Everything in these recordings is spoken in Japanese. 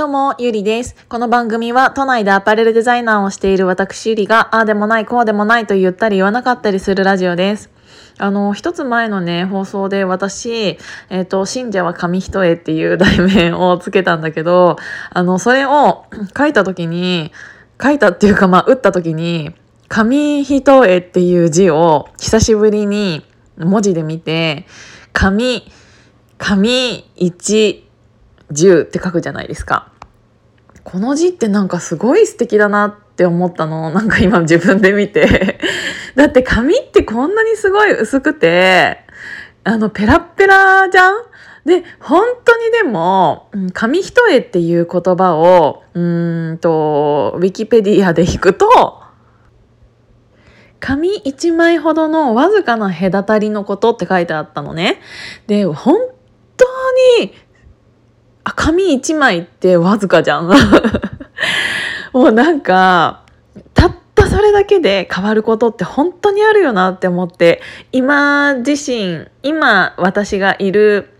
どうも、ゆりです。この番組は都内でアパレルデザイナーをしている私ゆりが、ああでもない、こうでもないと言ったり言わなかったりするラジオです。あの、一つ前のね、放送で私、えっ、ー、と、信者は紙一重っていう題名をつけたんだけど、あの、それを書いた時に、書いたっていうか、まあ、打った時に、紙一重っていう字を久しぶりに文字で見て、紙、紙一、十って書くじゃないですか。この字ってなんかすごい素敵だなって思ったの。なんか今自分で見て。だって紙ってこんなにすごい薄くて、あの、ペラッペラじゃん？で、本当にでも、紙一重っていう言葉を、うんと、ウィキペディアで引くと、紙一枚ほどのわずかな隔たりのことって書いてあったのね。で、本当に、紙一枚ってわずかじゃん。もうなんか、たったそれだけで変わることって本当にあるよなって思って、今自身、今私がいる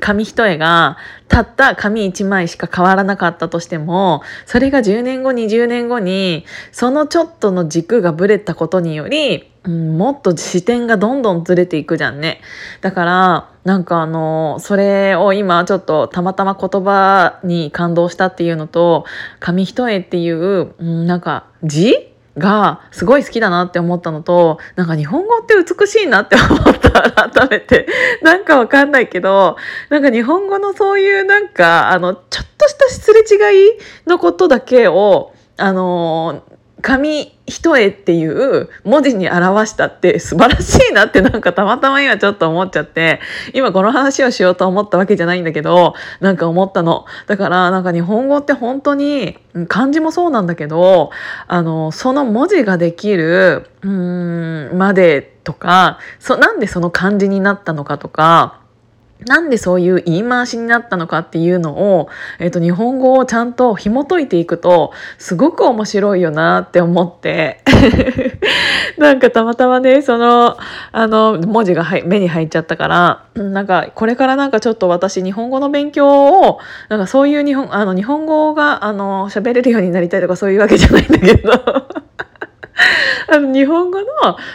紙一重がたった紙一枚しか変わらなかったとしてもそれが10年後20年後にそのちょっとの軸がぶれたことにより、うん、もっと視点がどんどんずれていくじゃんね。だからなんかあのそれを今ちょっとたまたま言葉に感動したっていうのと紙一重っていう、うん、なんか字がすごい好きだなって思ったのとなんか日本語って美しいなって思った改めてなんかわかんないけどなんか日本語のそういうなんかあのちょっとしたすれ違いのことだけをあの紙一重っていう文字に表したって素晴らしいなってなんかたまたま今ちょっと思っちゃって今この話をしようと思ったわけじゃないんだけどなんか思ったの。だからなんか日本語って本当に漢字もそうなんだけどあのその文字ができるうーんまでとかそなんでその漢字になったのかとかなんでそういう言い回しになったのかっていうのを、えっ、ー、と、日本語をちゃんと紐解いていくと、すごく面白いよなって思って、なんかたまたまね、その、あの、文字が目に入っちゃったから、なんか、これからなんかちょっと私、日本語の勉強を、なんかそういう日本、あの、日本語が、あの、喋れるようになりたいとかそういうわけじゃないんだけど、あの、日本語の、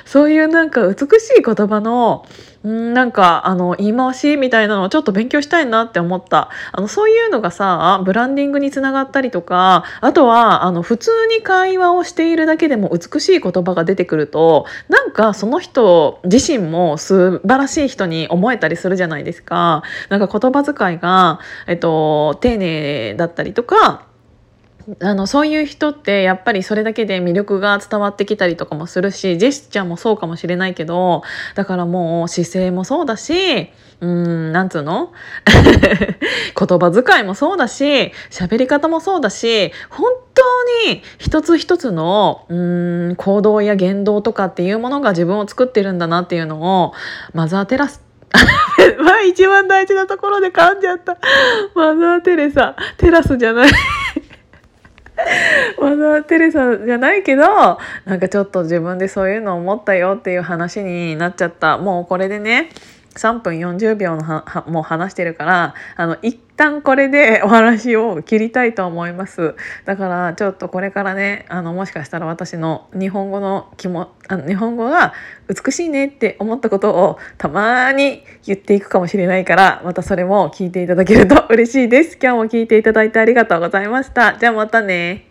そういうなんか美しい言葉の、んなんかあの言い回しみたいなのをちょっと勉強したいなって思ったあのそういうのがさブランディングにつながったりとかあとはあの普通に会話をしているだけでも美しい言葉が出てくるとなんかその人自身も素晴らしい人に思えたりするじゃないですか。なんか言葉遣いが、えっと、丁寧だったりとかあのそういう人ってやっぱりそれだけで魅力が伝わってきたりとかもするしジェスチャーもそうかもしれないけどだからもう姿勢もそうだしうんなんつうの？言葉遣いもそうだし喋り方もそうだし本当に一つ一つのうん行動や言動とかっていうものが自分を作ってるんだなっていうのをマザーテラス まあ一番大事なところで噛んじゃった。マザーテレサテラスじゃない。マザー・テレサじゃないけどなんかちょっと自分でそういうのを思ったよっていう話になっちゃった。もうこれでね3分40秒のはもう話してるからあの一旦これでお話を切りたいと思います。だからちょっとこれからねあのもしかしたら私の日本語の気もあの日本語が美しいねって思ったことをたまに言っていくかもしれないからまたそれも聞いていただけると嬉しいです。今日も聞いていただいてありがとうございました。じゃあまたね。